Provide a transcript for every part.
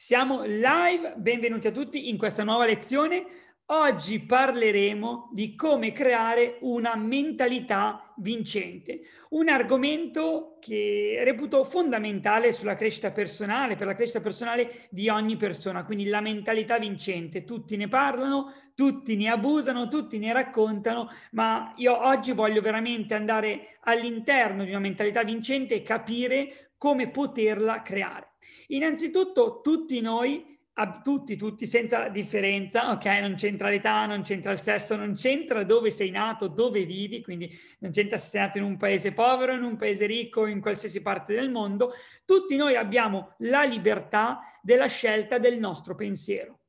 Siamo live, benvenuti a tutti in questa nuova lezione. Oggi parleremo di come creare una mentalità vincente, un argomento che reputo fondamentale sulla crescita personale, per la crescita personale di ogni persona, quindi la mentalità vincente. Tutti ne parlano, tutti ne abusano, tutti ne raccontano, ma io oggi voglio veramente andare all'interno di una mentalità vincente e capire come poterla creare. Innanzitutto tutti noi, tutti, tutti senza differenza, ok? Non c'entra l'età, non c'entra il sesso, non c'entra dove sei nato, dove vivi, quindi non c'entra se sei nato in un paese povero, in un paese ricco, in qualsiasi parte del mondo. Tutti noi abbiamo la libertà della scelta del nostro pensiero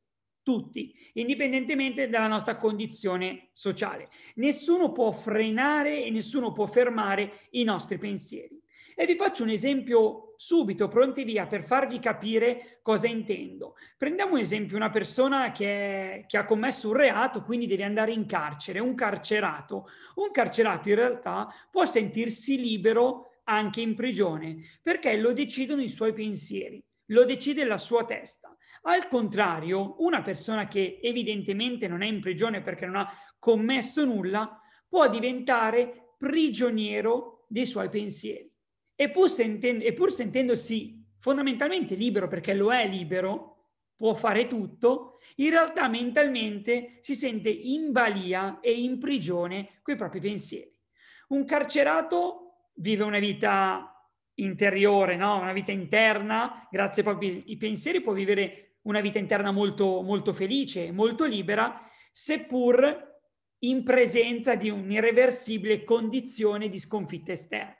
tutti, indipendentemente dalla nostra condizione sociale. Nessuno può frenare e nessuno può fermare i nostri pensieri. E vi faccio un esempio subito, pronti via, per farvi capire cosa intendo. Prendiamo un esempio, una persona che, è, che ha commesso un reato, quindi deve andare in carcere, un carcerato. Un carcerato in realtà può sentirsi libero anche in prigione, perché lo decidono i suoi pensieri, lo decide la sua testa. Al contrario, una persona che evidentemente non è in prigione perché non ha commesso nulla, può diventare prigioniero dei suoi pensieri. E pur, senten- e pur sentendosi fondamentalmente libero, perché lo è libero, può fare tutto, in realtà mentalmente si sente in balia e in prigione coi propri pensieri. Un carcerato vive una vita interiore, no? una vita interna, grazie ai propri pensieri può vivere una vita interna molto, molto felice, molto libera, seppur in presenza di un'irreversibile condizione di sconfitta esterna.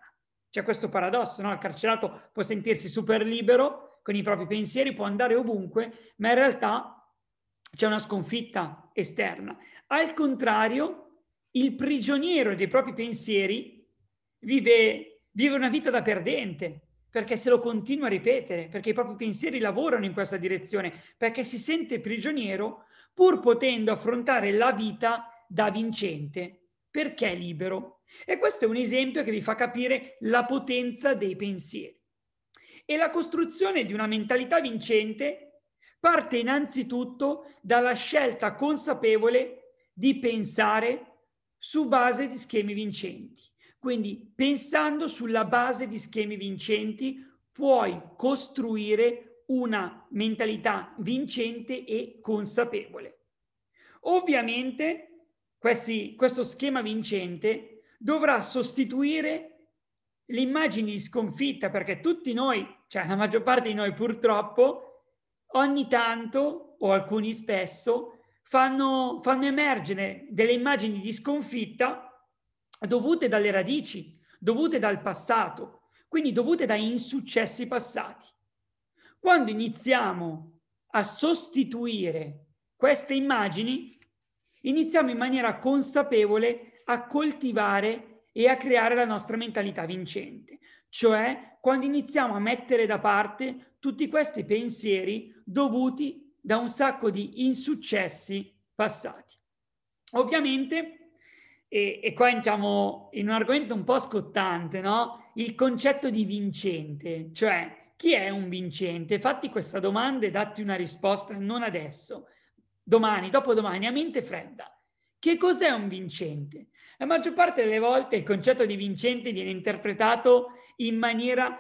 C'è questo paradosso, no? Il carcerato può sentirsi super libero con i propri pensieri, può andare ovunque, ma in realtà c'è una sconfitta esterna. Al contrario, il prigioniero dei propri pensieri vive, vive una vita da perdente, perché se lo continua a ripetere, perché i propri pensieri lavorano in questa direzione, perché si sente prigioniero pur potendo affrontare la vita da vincente, perché è libero e questo è un esempio che vi fa capire la potenza dei pensieri. E la costruzione di una mentalità vincente parte innanzitutto dalla scelta consapevole di pensare su base di schemi vincenti. Quindi pensando sulla base di schemi vincenti puoi costruire una mentalità vincente e consapevole. Ovviamente questi, questo schema vincente dovrà sostituire le immagini di sconfitta, perché tutti noi, cioè la maggior parte di noi purtroppo, ogni tanto o alcuni spesso fanno, fanno emergere delle immagini di sconfitta dovute dalle radici, dovute dal passato, quindi dovute da insuccessi passati. Quando iniziamo a sostituire queste immagini, iniziamo in maniera consapevole a coltivare e a creare la nostra mentalità vincente, cioè quando iniziamo a mettere da parte tutti questi pensieri dovuti da un sacco di insuccessi passati. Ovviamente, e, e qua entriamo in un argomento un po' scottante, no? Il concetto di vincente, cioè chi è un vincente? Fatti questa domanda e datti una risposta non adesso, domani, dopodomani, a mente fredda. Che cos'è un vincente? La maggior parte delle volte il concetto di vincente viene interpretato in maniera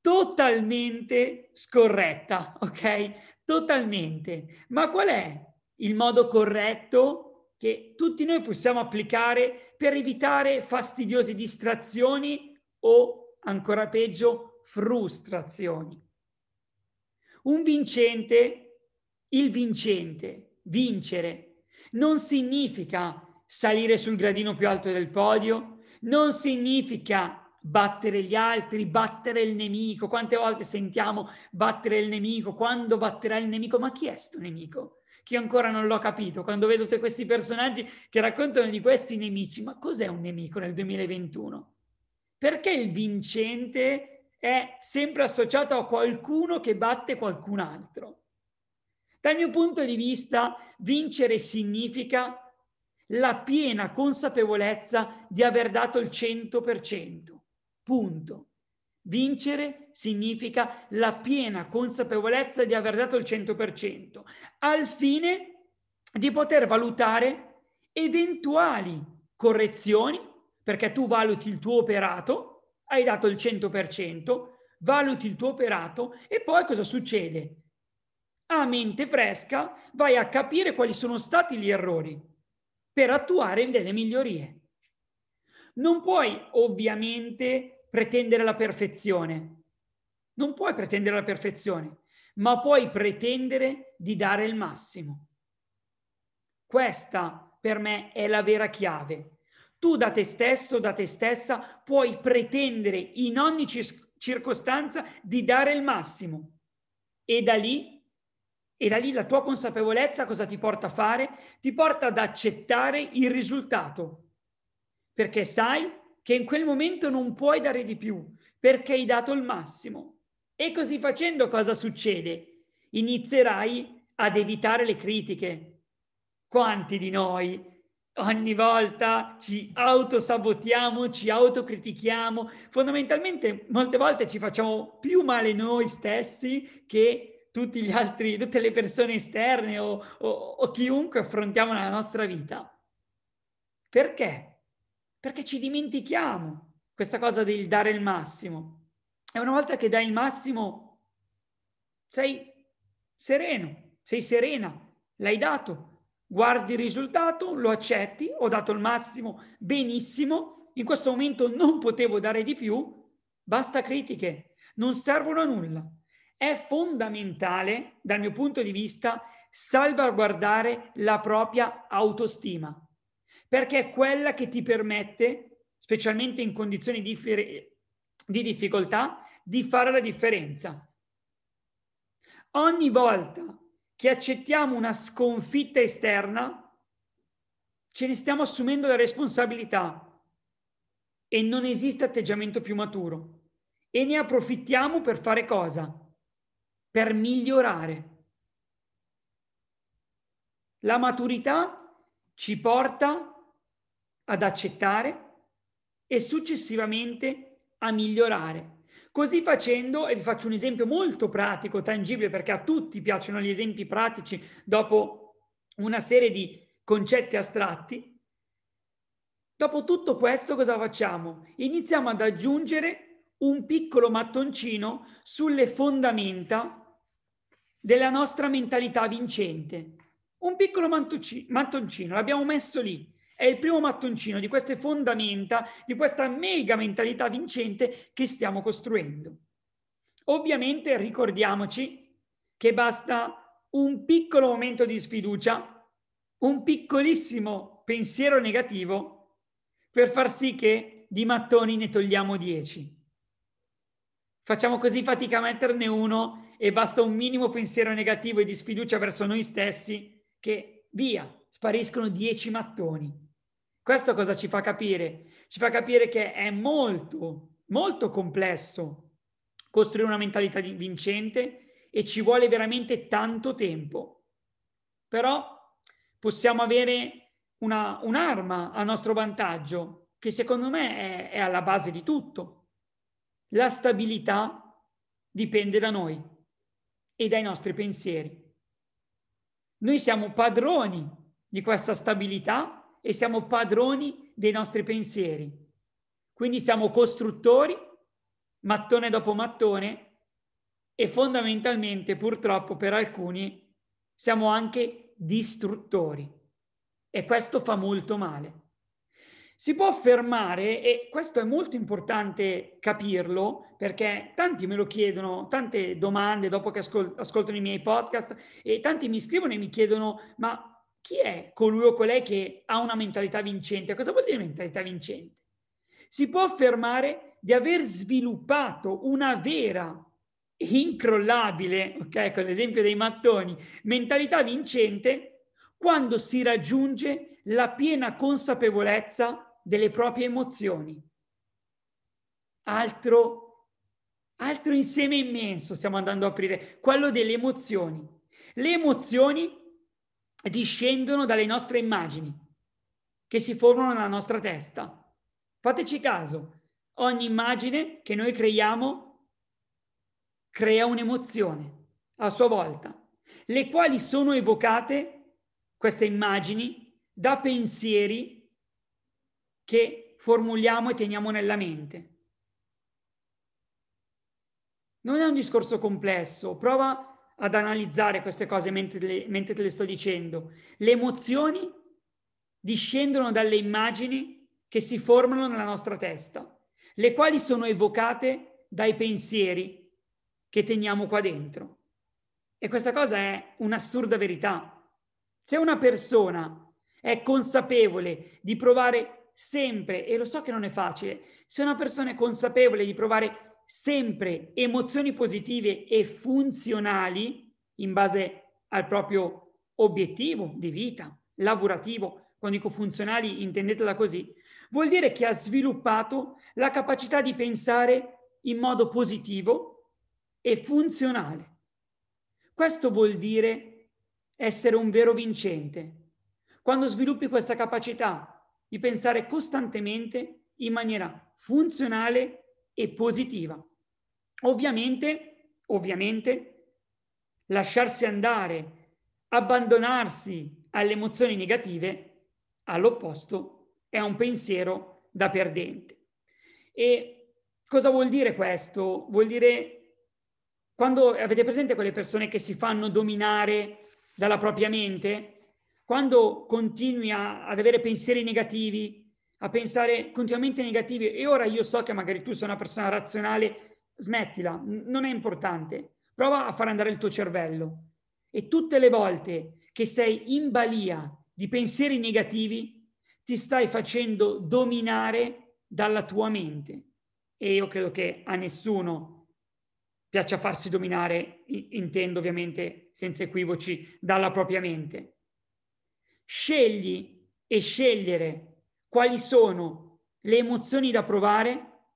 totalmente scorretta, ok? Totalmente. Ma qual è il modo corretto che tutti noi possiamo applicare per evitare fastidiose distrazioni o, ancora peggio, frustrazioni? Un vincente, il vincente, vincere, non significa salire sul gradino più alto del podio, non significa battere gli altri, battere il nemico. Quante volte sentiamo battere il nemico? Quando batterà il nemico? Ma chi è sto nemico? Che ancora non l'ho capito. Quando vedo tutti questi personaggi che raccontano di questi nemici, ma cos'è un nemico nel 2021? Perché il vincente è sempre associato a qualcuno che batte qualcun altro? Dal mio punto di vista, vincere significa la piena consapevolezza di aver dato il 100%. Punto. Vincere significa la piena consapevolezza di aver dato il 100%, al fine di poter valutare eventuali correzioni, perché tu valuti il tuo operato, hai dato il 100%, valuti il tuo operato e poi cosa succede? A mente fresca vai a capire quali sono stati gli errori per attuare delle migliorie. Non puoi ovviamente pretendere la perfezione, non puoi pretendere la perfezione, ma puoi pretendere di dare il massimo. Questa per me è la vera chiave. Tu da te stesso, da te stessa, puoi pretendere in ogni circostanza di dare il massimo. E da lì, e da lì la tua consapevolezza cosa ti porta a fare? Ti porta ad accettare il risultato. Perché sai che in quel momento non puoi dare di più, perché hai dato il massimo. E così facendo cosa succede? Inizierai ad evitare le critiche. Quanti di noi ogni volta ci autosabotiamo, ci autocritichiamo, fondamentalmente molte volte ci facciamo più male noi stessi che tutti gli altri, tutte le persone esterne o, o, o chiunque affrontiamo nella nostra vita. Perché? Perché ci dimentichiamo questa cosa del dare il massimo. E una volta che dai il massimo, sei sereno, sei serena, l'hai dato, guardi il risultato, lo accetti, ho dato il massimo, benissimo, in questo momento non potevo dare di più, basta critiche, non servono a nulla. È fondamentale, dal mio punto di vista, salvaguardare la propria autostima, perché è quella che ti permette, specialmente in condizioni di, di difficoltà, di fare la differenza. Ogni volta che accettiamo una sconfitta esterna, ce ne stiamo assumendo la responsabilità e non esiste atteggiamento più maturo. E ne approfittiamo per fare cosa? Per migliorare. La maturità ci porta ad accettare e successivamente a migliorare. Così facendo, e vi faccio un esempio molto pratico, tangibile, perché a tutti piacciono gli esempi pratici dopo una serie di concetti astratti, dopo tutto questo cosa facciamo? Iniziamo ad aggiungere un piccolo mattoncino sulle fondamenta della nostra mentalità vincente. Un piccolo mattoncino, l'abbiamo messo lì è il primo mattoncino di queste fondamenta, di questa mega mentalità vincente che stiamo costruendo. Ovviamente ricordiamoci che basta un piccolo momento di sfiducia, un piccolissimo pensiero negativo per far sì che di mattoni ne togliamo 10. Facciamo così fatica a metterne uno e basta un minimo pensiero negativo e di sfiducia verso noi stessi che via, spariscono 10 mattoni. Questo cosa ci fa capire? Ci fa capire che è molto, molto complesso costruire una mentalità vincente e ci vuole veramente tanto tempo. Però possiamo avere una, un'arma a nostro vantaggio che secondo me è, è alla base di tutto. La stabilità dipende da noi e dai nostri pensieri. Noi siamo padroni di questa stabilità e siamo padroni dei nostri pensieri. Quindi siamo costruttori, mattone dopo mattone, e fondamentalmente, purtroppo per alcuni, siamo anche distruttori. E questo fa molto male. Si può affermare, e questo è molto importante capirlo, perché tanti me lo chiedono, tante domande dopo che ascol- ascoltano i miei podcast, e tanti mi scrivono e mi chiedono, ma chi è colui o colei che ha una mentalità vincente? Cosa vuol dire mentalità vincente? Si può affermare di aver sviluppato una vera e incrollabile, ok, con l'esempio dei mattoni, mentalità vincente quando si raggiunge la piena consapevolezza delle proprie emozioni. Altro, altro insieme immenso stiamo andando a aprire, quello delle emozioni. Le emozioni discendono dalle nostre immagini che si formano nella nostra testa. Fateci caso, Ogni immagine che noi creiamo crea un'emozione a sua volta, le quali sono evocate, queste immagini, da pensieri che formuliamo e teniamo nella mente. Non è un discorso complesso, prova ad analizzare queste cose mentre, le, mentre te le sto dicendo. Le emozioni discendono dalle immagini che si formano nella nostra testa, le quali sono evocate dai pensieri che teniamo qua dentro. E questa cosa è un'assurda verità. Se una persona è consapevole di provare sempre, e lo so che non è facile, se una persona è consapevole di provare sempre emozioni positive e funzionali in base al proprio obiettivo di vita, lavorativo, quando dico funzionali intendetela così, vuol dire che ha sviluppato la capacità di pensare in modo positivo e funzionale. Questo vuol dire essere un vero vincente. Quando sviluppi questa capacità di pensare costantemente in maniera funzionale e positiva. Ovviamente, ovviamente, lasciarsi andare, abbandonarsi alle emozioni negative, all'opposto, è un pensiero da perdente. E cosa vuol dire questo? Vuol dire quando avete presente quelle persone che si fanno dominare dalla propria mente, quando continui a, ad avere pensieri negativi, a pensare continuamente negativi e ora io so che magari tu sei una persona razionale, smettila, non è importante. Prova a far andare il tuo cervello e tutte le volte che sei in balia di pensieri negativi ti stai facendo dominare dalla tua mente. E io credo che a nessuno piaccia farsi dominare, intendo ovviamente senza equivoci, dalla propria mente. Scegli e scegliere quali sono le emozioni da provare,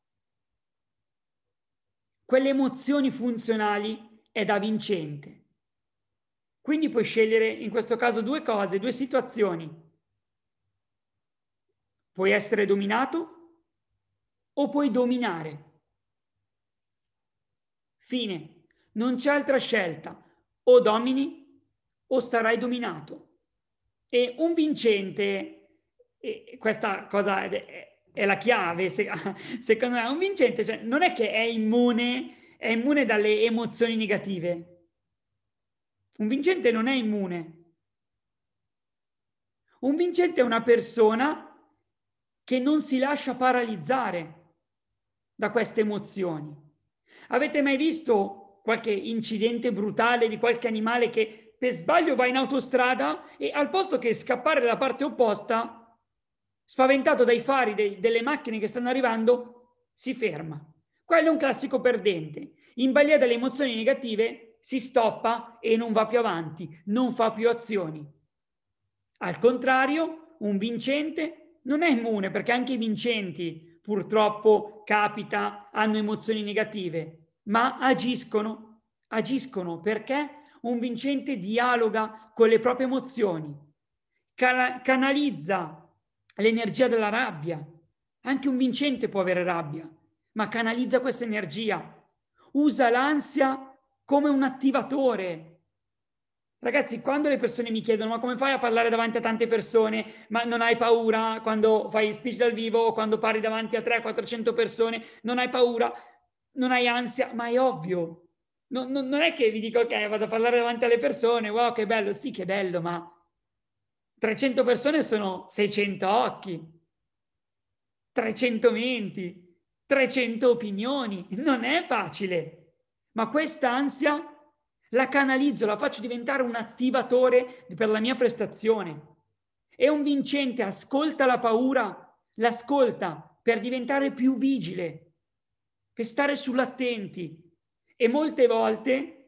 quelle emozioni funzionali è da vincente. Quindi puoi scegliere in questo caso due cose, due situazioni. Puoi essere dominato o puoi dominare. Fine. Non c'è altra scelta. O domini o sarai dominato. E un vincente questa cosa è, è la chiave, se, secondo me, un vincente cioè, non è che è immune, è immune dalle emozioni negative. Un vincente non è immune. Un vincente è una persona che non si lascia paralizzare da queste emozioni. Avete mai visto qualche incidente brutale di qualche animale che per sbaglio va in autostrada e al posto che scappare dalla parte opposta spaventato dai fari dei, delle macchine che stanno arrivando, si ferma. Quello è un classico perdente. In balia delle emozioni negative si stoppa e non va più avanti, non fa più azioni. Al contrario, un vincente non è immune perché anche i vincenti purtroppo capita, hanno emozioni negative, ma agiscono, agiscono perché un vincente dialoga con le proprie emozioni, canalizza l'energia della rabbia. Anche un vincente può avere rabbia, ma canalizza questa energia. Usa l'ansia come un attivatore. Ragazzi, quando le persone mi chiedono ma come fai a parlare davanti a tante persone, ma non hai paura quando fai speech dal vivo o quando parli davanti a 300-400 persone, non hai paura, non hai ansia, ma è ovvio. Non, non, non, è che vi dico ok, vado a parlare davanti alle persone, wow che bello, sì che bello, ma 300 persone sono 600 occhi, 300 menti, 300 opinioni. Non è facile, ma questa ansia la canalizzo, la faccio diventare un attivatore per la mia prestazione. E un vincente ascolta la paura, l'ascolta per diventare più vigile, per stare sull'attenti. E molte volte,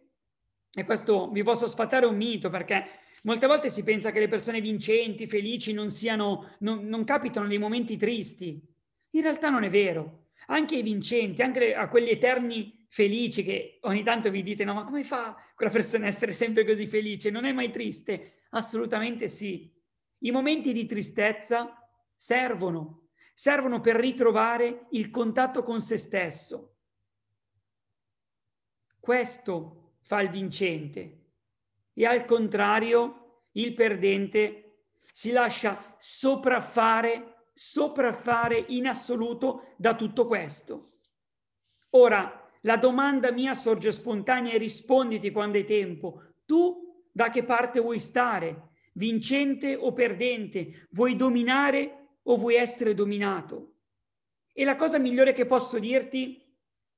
e questo vi posso sfatare un mito perché Molte volte si pensa che le persone vincenti, felici, non siano, non, non capitano dei momenti tristi. In realtà non è vero. Anche i vincenti, anche a quegli eterni felici che ogni tanto vi dite, no, ma come fa quella persona a essere sempre così felice? Non è mai triste? Assolutamente sì. I momenti di tristezza servono. servono per ritrovare il contatto con se stesso. Questo fa il vincente e al contrario il perdente si lascia sopraffare, sopraffare in assoluto da tutto questo. Ora, la domanda mia sorge spontanea e risponditi quando è tempo. Tu da che parte vuoi stare? Vincente o perdente? Vuoi dominare o vuoi essere dominato? E la cosa migliore che posso dirti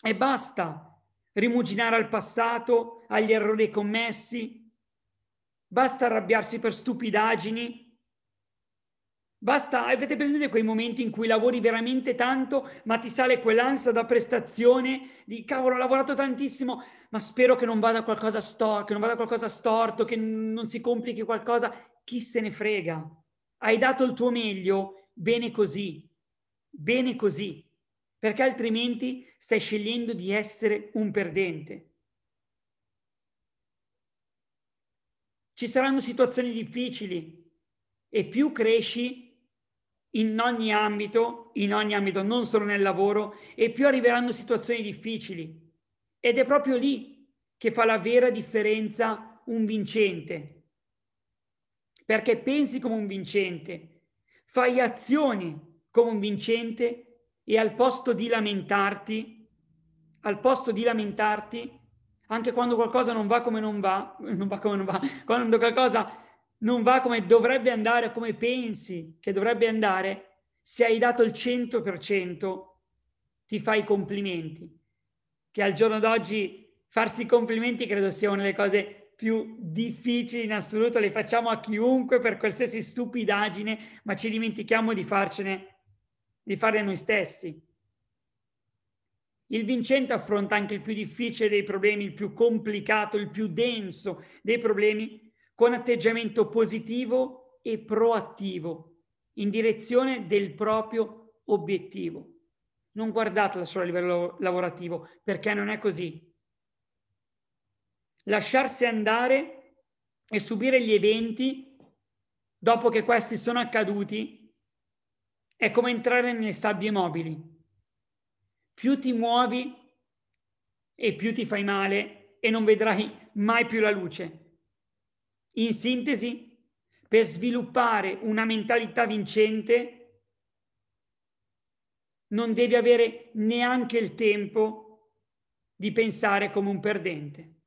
è basta rimuginare al passato, agli errori commessi, Basta arrabbiarsi per stupidaggini. Basta, avete presente quei momenti in cui lavori veramente tanto, ma ti sale quell'ansia da prestazione di cavolo, ho lavorato tantissimo, ma spero che non vada qualcosa storto, che non vada qualcosa storto, che non si complichi qualcosa. Chi se ne frega? Hai dato il tuo meglio, bene così, bene così, perché altrimenti stai scegliendo di essere un perdente. Ci saranno situazioni difficili e più cresci in ogni ambito, in ogni ambito, non solo nel lavoro, e più arriveranno situazioni difficili. Ed è proprio lì che fa la vera differenza un vincente. Perché pensi come un vincente, fai azioni come un vincente e al posto di lamentarti, al posto di lamentarti, anche quando qualcosa non va come non va, non va come non va, quando qualcosa non va come dovrebbe andare, come pensi che dovrebbe andare, se hai dato il 100% ti fai i complimenti. Che al giorno d'oggi farsi complimenti credo sia una delle cose più difficili in assoluto, le facciamo a chiunque per qualsiasi stupidaggine, ma ci dimentichiamo di farcene, di farle noi stessi. Il vincente affronta anche il più difficile dei problemi, il più complicato, il più denso dei problemi, con atteggiamento positivo e proattivo, in direzione del proprio obiettivo. Non guardatela solo a livello lavorativo, perché non è così. Lasciarsi andare e subire gli eventi dopo che questi sono accaduti è come entrare nelle sabbie mobili più ti muovi e più ti fai male e non vedrai mai più la luce. In sintesi, per sviluppare una mentalità vincente non devi avere neanche il tempo di pensare come un perdente.